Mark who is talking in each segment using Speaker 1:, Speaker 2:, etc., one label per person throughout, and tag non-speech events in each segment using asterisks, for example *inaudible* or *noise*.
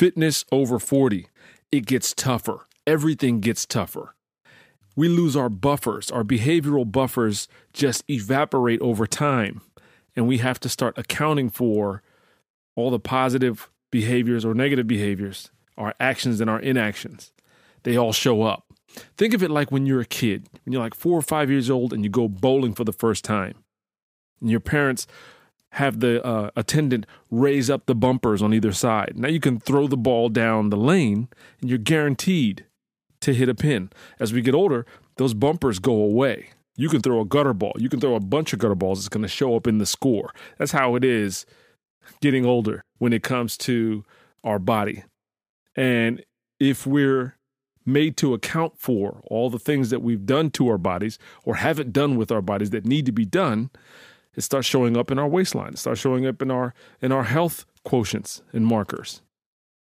Speaker 1: Fitness over 40. It gets tougher. Everything gets tougher. We lose our buffers. Our behavioral buffers just evaporate over time. And we have to start accounting for all the positive behaviors or negative behaviors, our actions and our inactions. They all show up. Think of it like when you're a kid, when you're like four or five years old and you go bowling for the first time. And your parents have the uh, attendant raise up the bumpers on either side. Now you can throw the ball down the lane and you're guaranteed to hit a pin. As we get older, those bumpers go away. You can throw a gutter ball, you can throw a bunch of gutter balls, it's going to show up in the score. That's how it is getting older when it comes to our body. And if we're made to account for all the things that we've done to our bodies or haven't done with our bodies that need to be done, it starts showing up in our waistline. It starts showing up in our in our health quotients and markers.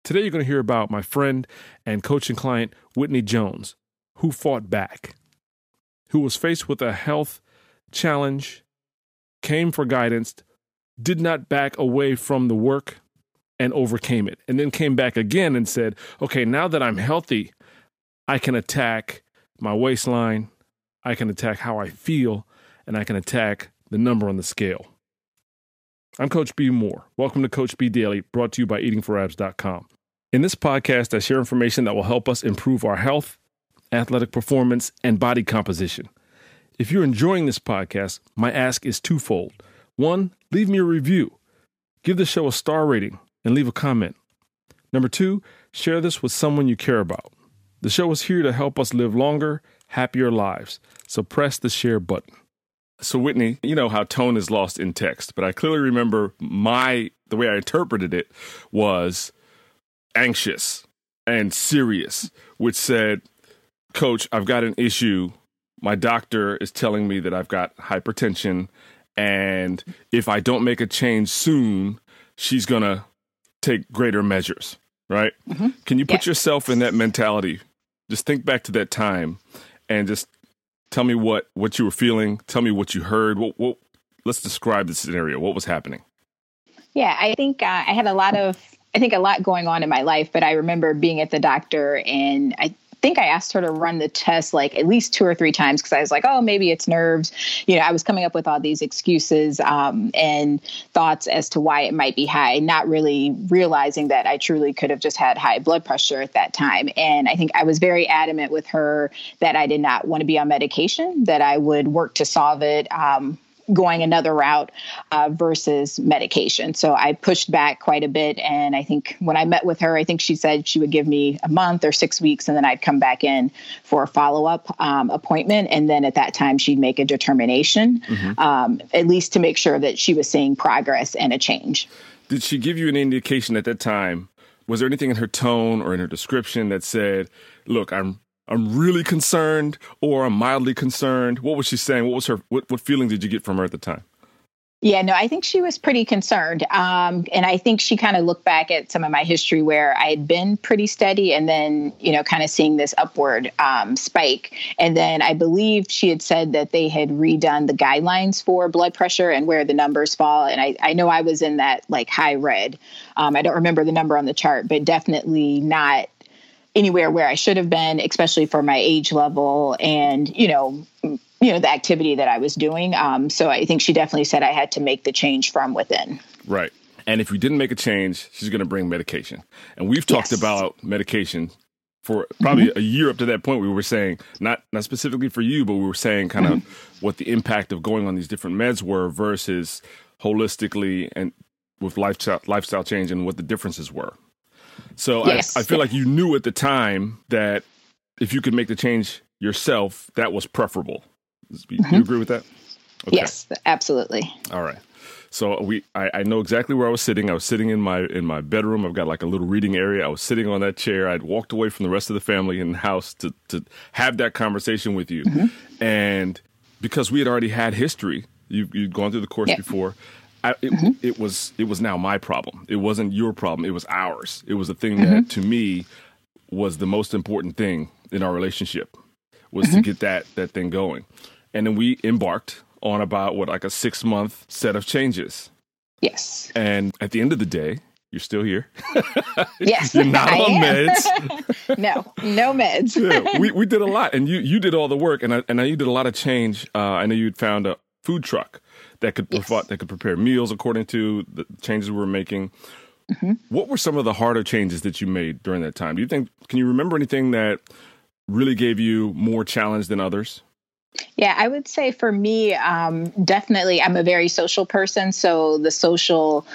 Speaker 1: Today you're going to hear about my friend and coaching client Whitney Jones, who fought back, who was faced with a health challenge, came for guidance, did not back away from the work and overcame it. And then came back again and said, "Okay, now that I'm healthy, I can attack my waistline, I can attack how I feel, and I can attack the number on the scale. I'm Coach B. Moore. Welcome to Coach B Daily, brought to you by eatingforabs.com. In this podcast, I share information that will help us improve our health, athletic performance, and body composition. If you're enjoying this podcast, my ask is twofold. One, leave me a review, give the show a star rating, and leave a comment. Number two, share this with someone you care about. The show is here to help us live longer, happier lives. So press the share button. So Whitney, you know how tone is lost in text, but I clearly remember my the way I interpreted it was anxious and serious, which said, "Coach, I've got an issue. My doctor is telling me that I've got hypertension and if I don't make a change soon, she's going to take greater measures." Right? Mm-hmm. Can you put yeah. yourself in that mentality just think back to that time and just tell me what what you were feeling. Tell me what you heard. What, what let's describe the scenario. What was happening?
Speaker 2: Yeah, I think uh, I had a lot of I think a lot going on in my life, but I remember being at the doctor and I think I asked her to run the test like at least two or three times because I was like, oh, maybe it's nerves. You know, I was coming up with all these excuses um, and thoughts as to why it might be high, not really realizing that I truly could have just had high blood pressure at that time. And I think I was very adamant with her that I did not want to be on medication, that I would work to solve it. Um, going another route uh, versus medication. So I pushed back quite a bit. And I think when I met with her, I think she said she would give me a month or six weeks and then I'd come back in for a follow up um, appointment. And then at that time, she'd make a determination, mm-hmm. um, at least to make sure that she was seeing progress and a change.
Speaker 1: Did she give you an indication at that time? Was there anything in her tone or in her description that said, look, I'm I'm really concerned or I'm mildly concerned? What was she saying? What was her what, what feeling did you get from her at the time?
Speaker 2: Yeah, no, I think she was pretty concerned. Um, and I think she kind of looked back at some of my history where I had been pretty steady and then, you know, kind of seeing this upward um, spike. And then I believe she had said that they had redone the guidelines for blood pressure and where the numbers fall. And I, I know I was in that like high red. Um, I don't remember the number on the chart, but definitely not anywhere where I should have been, especially for my age level and, you know, you know, the activity that I was doing. Um, so I think she definitely said I had to make the change from within.
Speaker 1: Right. And if we didn't make a change, she's going to bring medication. And we've talked yes. about medication for probably mm-hmm. a year up to that point. We were saying not not specifically for you, but we were saying kind mm-hmm. of what the impact of going on these different meds were versus holistically and with lifestyle lifestyle change and what the differences were. So yes. I, I feel like you knew at the time that if you could make the change yourself, that was preferable. Mm-hmm. You agree with that?
Speaker 2: Okay. Yes, absolutely.
Speaker 1: All right. So we, I, I, know exactly where I was sitting. I was sitting in my in my bedroom. I've got like a little reading area. I was sitting on that chair. I'd walked away from the rest of the family in the house to to have that conversation with you, mm-hmm. and because we had already had history, you you'd gone through the course yep. before. I, it, mm-hmm. it, was it was now my problem. It wasn't your problem. It was ours. It was the thing mm-hmm. that to me was the most important thing in our relationship was mm-hmm. to get that that thing going. And then we embarked on about what like a six month set of changes.
Speaker 2: Yes.
Speaker 1: And at the end of the day, You're still here. *laughs*
Speaker 2: Yes,
Speaker 1: You're not
Speaker 2: I
Speaker 1: on
Speaker 2: am.
Speaker 1: meds. *laughs*
Speaker 2: no, no meds. *laughs*
Speaker 1: yeah, we, we did a lot, and you you did all the work, and I, and I, you did a lot of change. Uh, I know you'd found a food truck that could
Speaker 2: Yes.
Speaker 1: provide that could prepare meals according to the changes we were making.
Speaker 2: Mm-hmm.
Speaker 1: What were some of the harder changes that you made during that time? Do you think? Can you remember anything that really gave you more challenge than others?
Speaker 2: Yeah, I would say for me, um, definitely, I'm a very social person. So the social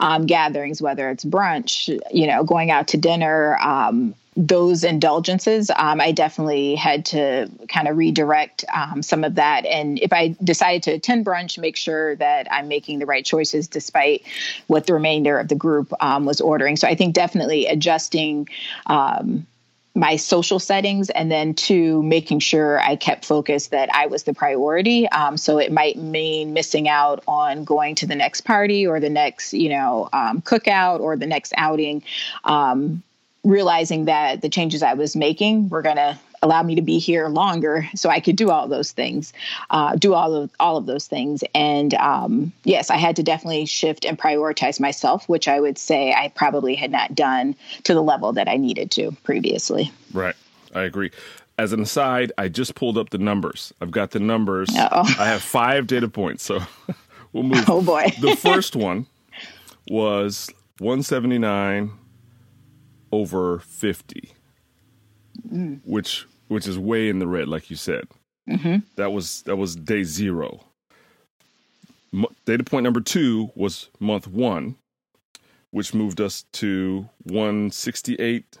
Speaker 2: um, gatherings, whether it's brunch, you know, going out to dinner, um, those indulgences, um, I definitely had to kind of redirect um, some of that. And if I decided to attend brunch, make sure that I'm making the right choices despite what the remainder of the group um, was ordering. So I think definitely adjusting. Um, my social settings and then to making sure i kept focused that i was the priority um, so it might mean missing out on going to the next party or the next you know um, cookout or the next outing um, realizing that the changes i was making were going to allow me to be here longer so i could do all those things uh, do all of all of those things and um, yes i had to definitely shift and prioritize myself which i would say i probably had not done to the level that i needed to previously
Speaker 1: Right. I agree. As an aside, I just pulled up the numbers. I've got the numbers.
Speaker 2: Uh-oh.
Speaker 1: I have five data points, so *laughs* we'll move.
Speaker 2: Oh, boy.
Speaker 1: the *laughs* first one was 179 over 50,
Speaker 2: Mm.
Speaker 1: which which is way in the red, like you said.
Speaker 2: Mm-hmm.
Speaker 1: That was that was day zero. Mo- data point number two was month one, which moved us to 168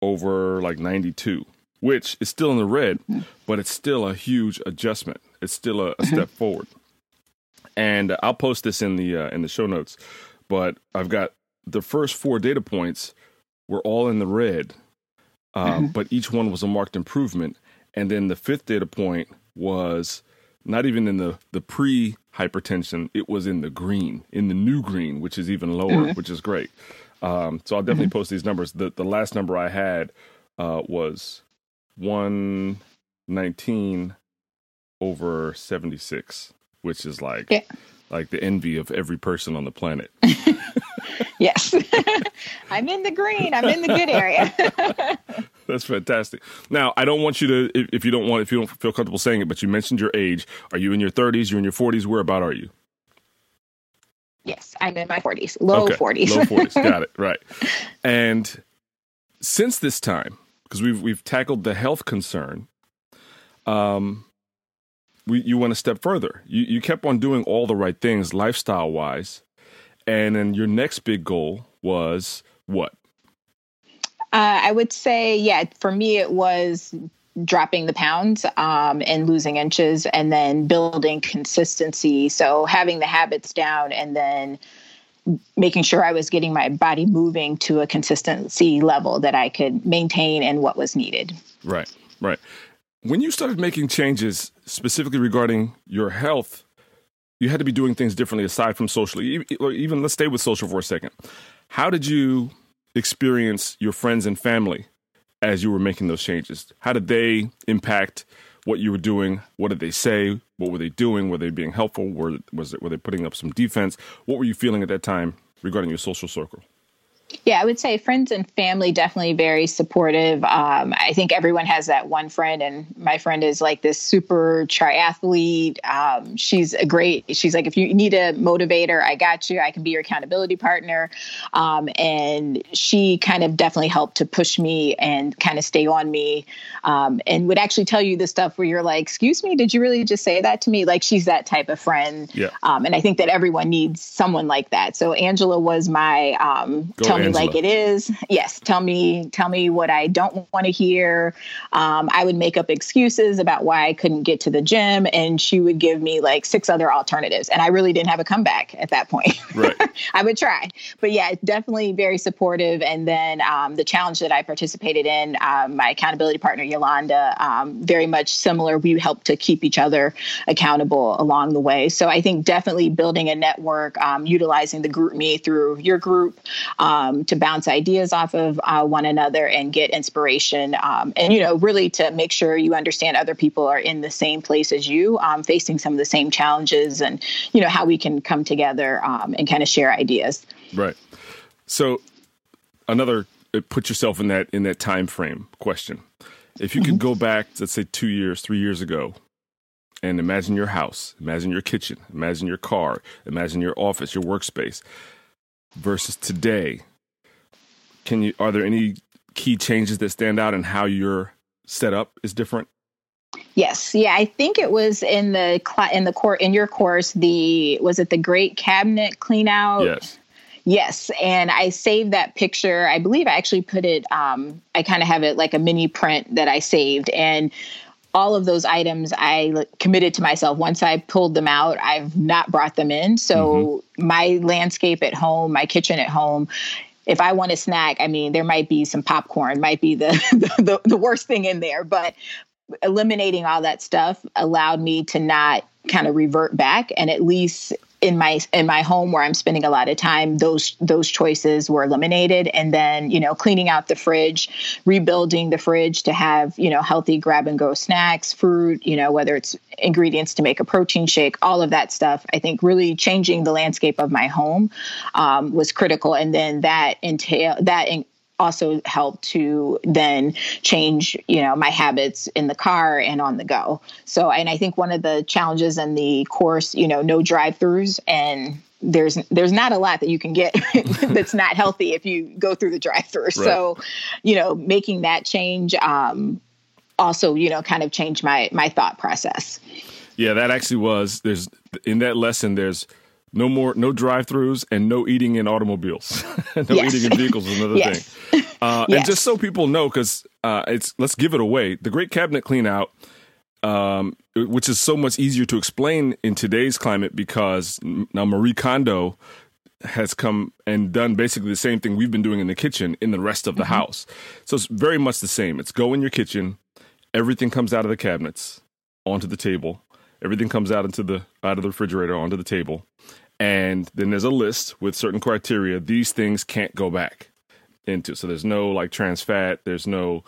Speaker 1: over like 92, which is still in the red, but it's still a huge adjustment. It's still a, a step forward. And I'll post this in the uh, in the show notes, but I've got the first four data points were all in the red, uh, but each one was a marked improvement. And then the fifth data point was not even in the the pre hypertension; it was in the green, in the new green, which is even lower, which is great. Um, so I'll definitely post these numbers. The the last number I had uh, was one nineteen over seventy six, which is like
Speaker 2: Yeah.
Speaker 1: like the envy of every person on the planet. *laughs*
Speaker 2: yes *laughs* i'm in the green i'm in the good area *laughs*
Speaker 1: That's fantastic. Now, I don't want you to, if, you don't want, if you don't feel comfortable saying it, but you mentioned your age. Are you in your 30s? You're in your 40s? Where about are you?
Speaker 2: yes i'm in my 40s low 40s
Speaker 1: Low 40s. Got it. *laughs* Right. And since this time, because we've we've tackled the health concern, um, we you went a step further. You you kept on doing all the right things lifestyle wise, and then your next big goal was what?
Speaker 2: Uh, I would say, yeah, for me, it was dropping the pounds um, and losing inches and then building consistency. So having the habits down and then making sure I was getting my body moving to a consistency level that I could maintain and what was needed.
Speaker 1: Right, right. When you started making changes specifically regarding your health, you had to be doing things differently aside from socially. Even let's stay with social for a second. How did you experience your friends and family as you were making those changes? How did they impact what you were doing? What did they say? What were they doing? Were they being helpful? Were was it, were they putting up some defense? What were you feeling at that time regarding your social circle?
Speaker 2: Yeah, I would say friends and family definitely very supportive. Um, I think everyone has that one friend, and my friend is like this super triathlete. Um, she's a great. She's like, if you need a motivator, I got you. I can be your accountability partner. Um, and she kind of definitely helped to push me and kind of stay on me, um, and would actually tell you the stuff where you're like, "Excuse me, did you really just say that to me?" Like she's that type of friend.
Speaker 1: Yeah.
Speaker 2: Um, and I think that everyone needs someone like that. So Angela was my um, tell me
Speaker 1: Angela.
Speaker 2: like it is. Yes, tell me tell me what I don't want to hear. Um, I would make up excuses about why I couldn't get to the gym, and she would give me like six other alternatives, and I really didn't have a comeback at that point.
Speaker 1: Right. *laughs*
Speaker 2: I would try, but yeah, definitely very supportive. And then um, the challenge that I participated in, um, my accountability partner Yolanda, um, very much similar. We helped to keep each other accountable along the way. So I think definitely building a network, um, utilizing the GroupMe through your group um, to bounce ideas off of uh, one another and get inspiration, um, and you know, really to make sure you understand other people are in the same place as you, um, facing some of the same challenges, and you know how we can come together um, and kind of share ideas.
Speaker 1: Right. So another uh, put yourself in that in that time frame question. If you could go back, let's say two years, three years ago, and imagine your house, imagine your kitchen, imagine your car, imagine your office, your workspace, versus today, can you are there any key changes that stand out in how your setup is different?
Speaker 2: Yes, yeah, I think it was in the cl- in the court in your course. The was it the Great Cabinet Clean Out?
Speaker 1: Yes.
Speaker 2: Yes, and I saved that picture. I believe I actually put it. Um, I kind of have it like a mini print that I saved, and all of those items I committed to myself. Once I pulled them out, I've not brought them in. So mm-hmm. my landscape at home, my kitchen at home, if I want a snack, I mean, there might be some popcorn, might be *laughs* the, the, the worst thing in there, but eliminating all that stuff allowed me to not kind of revert back and at least in my in my home where I'm spending a lot of time, those those choices were eliminated. And then, you know, cleaning out the fridge, rebuilding the fridge to have, you know, healthy grab and go snacks, fruit, you know, whether it's ingredients to make a protein shake, all of that stuff. I think really changing the landscape of my home um, was critical. And then that entail that in, also helped to then change you know my habits in the car and on the go. So and i think one of the challenges in the course you know no drive throughs and there's there's not a lot that you can get *laughs* that's not healthy if you go through the drive through right. so you know making that change um also you know kind of changed my my thought process.
Speaker 1: Yeah that actually was there's in that lesson there's no more, no drive-throughs, and no eating in automobiles. *laughs* no yes. eating in vehicles is another *laughs* yes. thing. Uh, yes. And just so people know, because uh, it's let's give it away. The Great Cabinet Clean Out, um, which is so much easier to explain in today's climate, because now Marie Kondo has come and done basically the same thing we've been doing in the kitchen in the rest of the mm-hmm. house. So it's very much the same. It's go in your kitchen, everything comes out of the cabinets onto the table. Everything comes out into the out of the refrigerator onto the table and then there's a list with certain criteria. These things can't go back into. So there's no like trans fat. There's no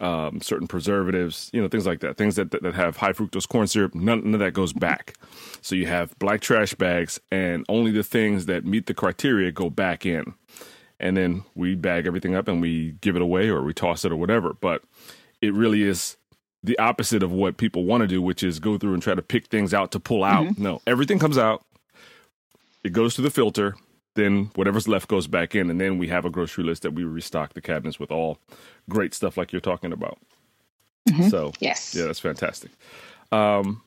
Speaker 1: um, certain preservatives you know things like that. Things that, that, that have high fructose corn syrup none, none of that goes back. So you have black trash bags and only the things that meet the criteria go back in. And then we bag everything up and we give it away or we toss it or whatever. But it really is the opposite of what people want to do which is go through and try to pick things out to pull out. Mm-hmm. no everything comes out it goes through the filter. Then whatever's left goes back in, and then we have a grocery list that we restock the cabinets with all great stuff like you're talking about. Mm-hmm. So
Speaker 2: yes,
Speaker 1: yeah, that's fantastic. Um,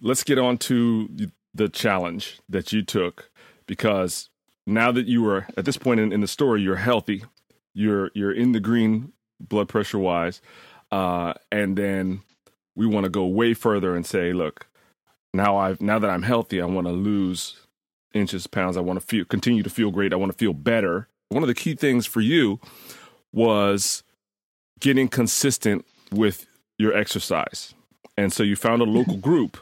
Speaker 1: let's get on to the challenge that you took because now that you are at this point in, in the story, you're healthy, you're you're in the green blood pressure wise, uh, and then we want to go way further and say, look, now I've now that I'm healthy, I want to lose inches, pounds. I want to feel continue to feel great. I want to feel better. One of the key things for you was getting consistent with your exercise. And so you found a local *laughs* group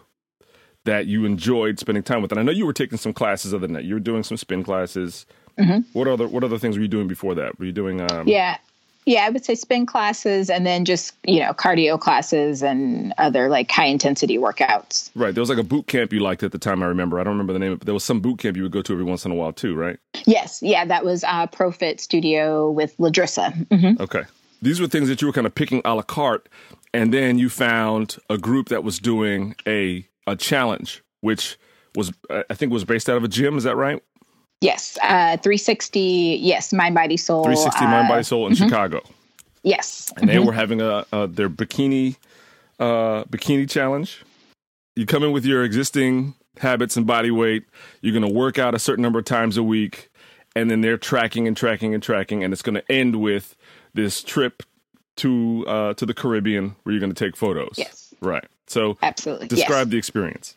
Speaker 1: that you enjoyed spending time with. And I know you were taking some classes other than that. You were doing some spin classes. Mm-hmm. What other what other things were you doing before that? Were you doing um,
Speaker 2: Yeah. Yeah, I would say spin classes and then just, you know, cardio classes and other like high intensity workouts.
Speaker 1: Right. There was like a boot camp you liked at the time, I remember. I don't remember the name, but there was some boot camp you would go to every once in a while too, right?
Speaker 2: Yes. Yeah, that was uh, ProFit Studio with Ladrissa.
Speaker 1: Mm-hmm. Okay. These were things that you were kind of picking a la carte. And then you found a group that was doing a, a challenge, which was, I think, was based out of a gym. Is that right?
Speaker 2: Yes, uh, 360. Yes, Mind Body Soul.
Speaker 1: 360 uh, Mind Body Soul in mm-hmm. Chicago.
Speaker 2: Yes,
Speaker 1: and mm-hmm. they were having a, a their bikini uh, bikini challenge. You come in with your existing habits and body weight. You're going to work out a certain number of times a week, and then they're tracking and tracking and tracking, and it's going to end with this trip to uh, to the Caribbean where you're going to take photos.
Speaker 2: Yes,
Speaker 1: right. So,
Speaker 2: absolutely,
Speaker 1: describe
Speaker 2: yes.
Speaker 1: the experience.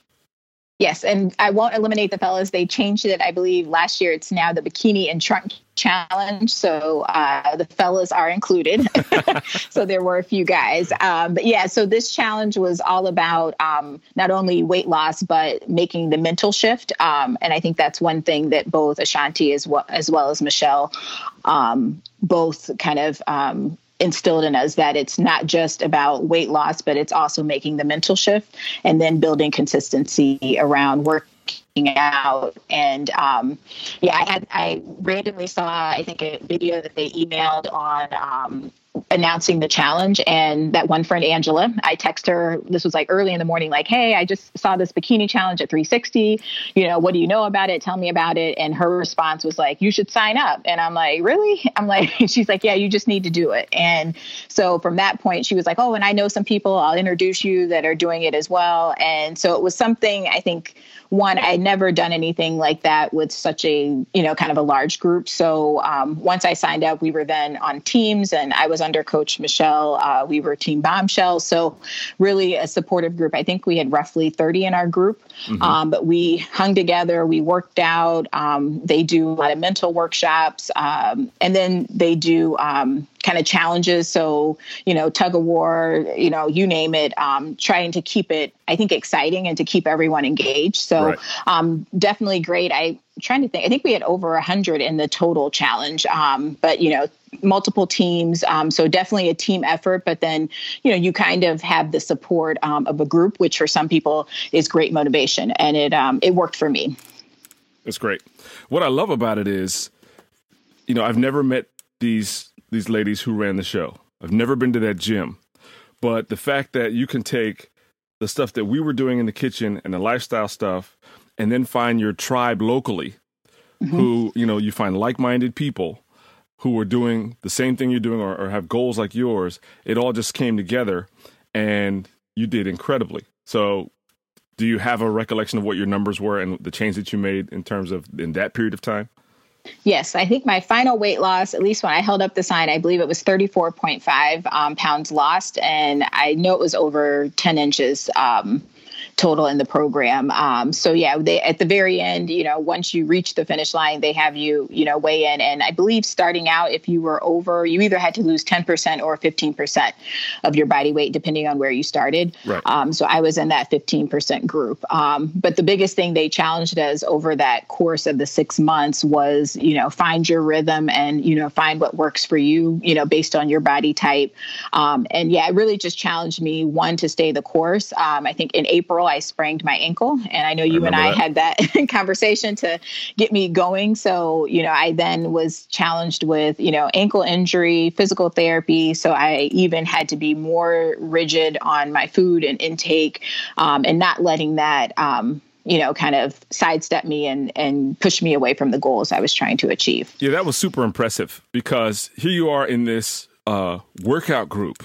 Speaker 2: Yes, and I won't eliminate the fellas. They changed it, I believe, last year. It's now the bikini and trunk challenge. So uh, the fellas are included. *laughs* so there were a few guys. Um, but yeah, so this challenge was all about um, not only weight loss, but making the mental shift. Um, and I think that's one thing that both Ashanti as well as, well as Michelle um, both kind of um, instilled in us that it's not just about weight loss, but it's also making the mental shift and then building consistency around work out. And um, yeah i had i randomly saw i think a video that they emailed on um, announcing the challenge and that one friend angela i text her this was like early in the morning like hey i just saw this bikini challenge at 360 you know what do you know about it? Tell me about it. And her response was like you should sign up. And i'm like really? *laughs* I'm like *laughs* she's like yeah you just need to do it. And so from that point she was like oh and i know some people. I'll introduce you that are doing it as well. And so it was something i think one i'd never done anything like that with such a you know kind of a large group. So um, once i signed up we were then on teams and i was under coach michelle uh, we were team bombshell. So really a supportive group. I think we had roughly 30 in our group. Mm-hmm. um, but we hung together we worked out um, they do a lot of mental workshops um, and then they do um, kind of challenges. So, you know, tug of war, you know, you name it, um, trying to keep it, I think, exciting and to keep everyone engaged. So, right. um, definitely great. I, trying to think, I think we had over a hundred in the total challenge. Um, but, you know, multiple teams. Um, so definitely a team effort, but then, you know, you kind of have the support um, of a group, which for some people is great motivation. And it, um, it worked for me.
Speaker 1: That's great. What I love about it is, you know, I've never met these these ladies who ran the show. I've never been to that gym. But the fact that you can take the stuff that we were doing in the kitchen and the lifestyle stuff and then find your tribe locally mm-hmm. who, you know, you find like minded people who are doing the same thing you're doing or, or have goals like yours. It all just came together and you did incredibly. So do you have a recollection of what your numbers were and the change that you made in terms of in that period of time?
Speaker 2: Yes, I think my final weight loss, at least when I held up the sign, I believe it was 34.5 um, pounds lost. And I know it was over 10 inches um, total in the program. Um, so yeah, they at the very end, you know, once you reach the finish line, they have you, you know, weigh in. And I believe starting out, if you were over, you either had to lose 10% or 15% of your body weight, depending on where you started. Right. Um, so I was in that 15% group. Um, but the biggest thing they challenged us over that course of the six months was, you know, find your rhythm and, you know, find what works for you, you know, based on your body type. Um, and yeah, it really just challenged me, one, to stay the course. Um, I think in April, I sprained my ankle. And I know you I and I that. had that *laughs* conversation to get me going. So, you know, I then was challenged with, you know, ankle injury, physical therapy. So I even had to be more rigid on my food and intake um, and not letting that. Um, you know, kind of sidestep me and and push me away from the goals I was trying to achieve.
Speaker 1: Yeah, that was super impressive because here you are in this uh, workout group,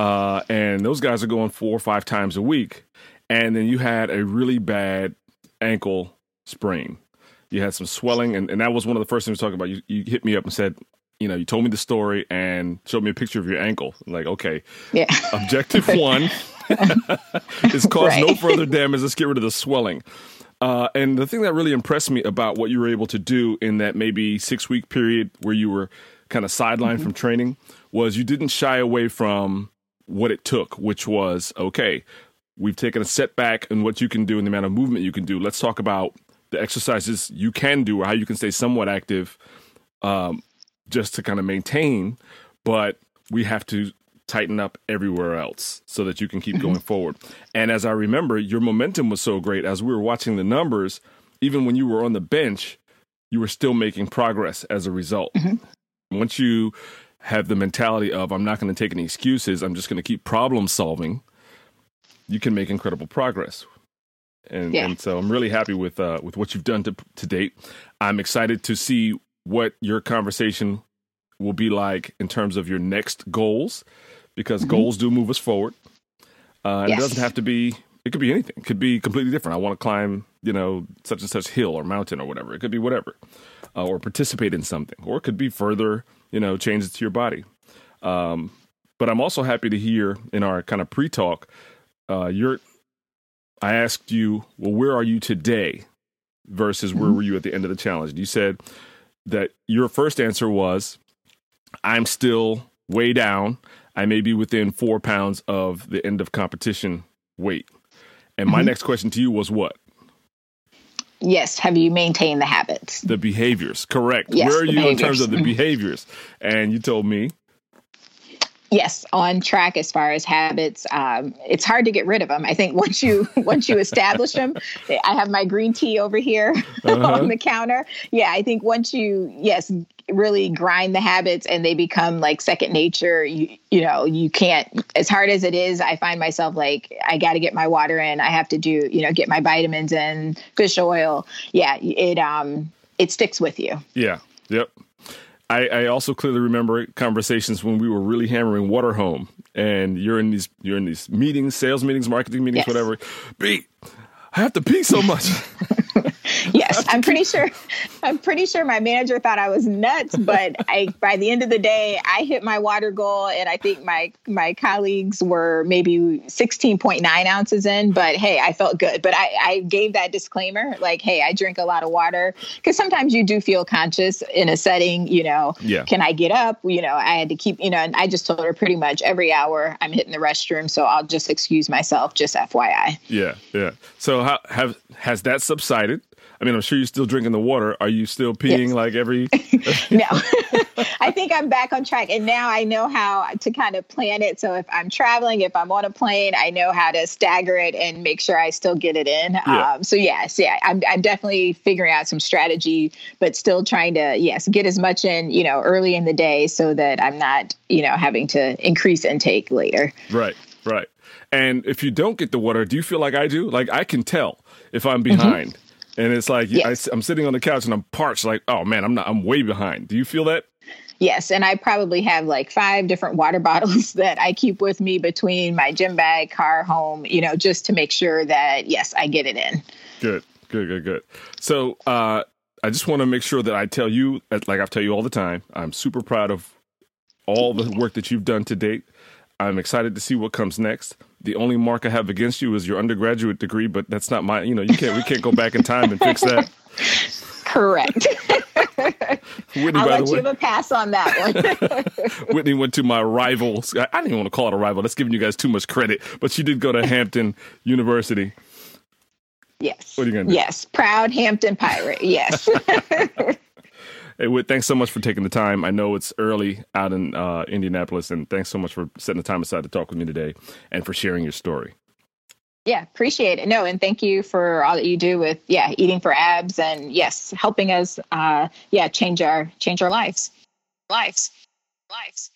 Speaker 1: uh, and those guys are going four or five times a week and then you had a really bad ankle sprain. You had some swelling, and, and that was one of the first things we talked about. You, you hit me up and said, you know, you told me the story and showed me a picture of your ankle. like, okay,
Speaker 2: yeah. *laughs*
Speaker 1: Objective *laughs* one *laughs* is cause right. no further damage. Let's get rid of the swelling. Uh, and the thing that really impressed me about what you were able to do in that maybe six week period where you were kind of sidelined mm-hmm. from training was you didn't shy away from what it took, which was okay, We've taken a setback in what you can do and the amount of movement you can do. Let's talk about the exercises you can do or how you can stay somewhat active um, just to kind of maintain. But we have to tighten up everywhere else so that you can keep mm-hmm. going forward. And as I remember, your momentum was so great as we were watching the numbers, even when you were on the bench, you were still making progress as a result. Mm-hmm. Once you have the mentality of, I'm not going to take any excuses, I'm just going to keep problem solving you can make incredible progress. And, yeah. and so I'm really happy with uh, with what you've done to to date. I'm excited to see what your conversation will be like in terms of your next goals, because mm-hmm. goals do move us forward. Uh, yes. It doesn't have to be. It could be anything. It could be completely different. I want to climb, you know, such and such hill or mountain or whatever. It could be whatever, uh, or participate in something, or it could be further, you know, changes to your body. Um, but I'm also happy to hear in our kind of pre-talk uh, you're I asked you, well, where are you today versus where mm-hmm. were you at the end of the challenge? And you said that your first answer was, I'm still way down. I may be within four pounds of the end of competition weight. And my mm-hmm. next question to you was what?
Speaker 2: Yes. Have you maintained the habits?
Speaker 1: The behaviors, correct. Yes, Where are you in terms of the behaviors? And you told me
Speaker 2: yes on track as far as habits um, it's hard to get rid of them i think once you *laughs* once you establish them i have my green tea over here *laughs* uh-huh. on the counter. Yeah i think once you yes really grind the habits and they become like second nature you you know you can't as hard as it is i find myself like i got to get my water in. I have to do you know get my vitamins in fish oil. Yeah it um it sticks with you.
Speaker 1: Yeah yep I, I, also clearly remember conversations when we were really hammering water home, and you're in these you're in these meetings, sales meetings, marketing meetings, yes. whatever. B, I have to pee so much. *laughs*
Speaker 2: I'm pretty sure. I'm pretty sure my manager thought I was nuts, but I by the end of the day, I hit my water goal, and I think my my colleagues were maybe 16.9 ounces in. But hey, I felt good. But I, I gave that disclaimer, like, hey, I drink a lot of water because sometimes you do feel conscious in a setting. You know, yeah. can I get up? You know, I had to keep. You know, and I just told her pretty much every hour I'm hitting the restroom, so I'll just excuse myself. Just FYI.
Speaker 1: Yeah, yeah. So how have has that subsided? I mean, I'm sure you're still drinking the water. Are you still peeing yes. like every? *laughs*
Speaker 2: no, *laughs* I think I'm back on track, and now I know how to kind of plan it. So if I'm traveling, if I'm on a plane, I know how to stagger it and make sure I still get it in. Yeah. Um, so yes, yeah, I'm, I'm definitely figuring out some strategy, but still trying to yes get as much in you know early in the day so that I'm not you know having to increase intake later.
Speaker 1: Right, right. And if you don't get the water, do you feel like I do? Like I can tell if I'm mm-hmm. behind. Mm-hmm and it's like yes. I, am sitting on the couch and I'm parched. Like, oh man, I'm not. I'm way behind. Do you feel that?
Speaker 2: Yes, and I probably have like five different water *laughs* bottles that I keep with me between my gym bag, car, home. You know, just to make sure that yes, I get it in.
Speaker 1: Good, good, good, good. So uh, I just want to make sure that I tell you, like I tell you all the time, I'm super proud of all the work that you've done to date. I'm excited to see what comes next. The only mark I have against you is your undergraduate degree, but that's not my. You know, you can't. We can't go back in time and fix that. *laughs*
Speaker 2: Correct. Whitney, I'll let you have a pass on that
Speaker 1: one. *laughs* Whitney went to my rival. I didn't even want to call it a rival. That's giving you guys too much credit. But she did go to Hampton University.
Speaker 2: Yes.
Speaker 1: What are you going to do?
Speaker 2: Yes. Proud Hampton Pirate. Yes. *laughs*
Speaker 1: Thanks so much for taking the time. I know it's early out in uh, Indianapolis, and thanks so much for setting the time aside to talk with me today and for sharing your story.
Speaker 2: Yeah, appreciate it. No, and thank you for all that you do with yeah, eating for abs and yes, helping us uh yeah, change our change our lives. Lives. Lives.